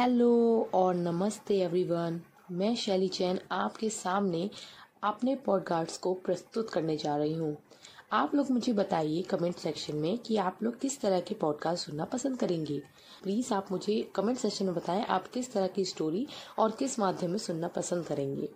Hello और नमस्ते everyone. मैं शैली चैन आपके सामने अपने पॉडकास्ट को प्रस्तुत करने जा रही हूँ। आप लोग मुझे बताइए कमेंट सेक्शन में कि आप लोग किस तरह के पॉडकास्ट सुनना पसंद करेंगे। प्लीज़ आप मुझे कमेंट सेक्शन में बताएँ आप किस तरह की स्टोरी और किस माध्यम में सुनना पसंद करेंगे।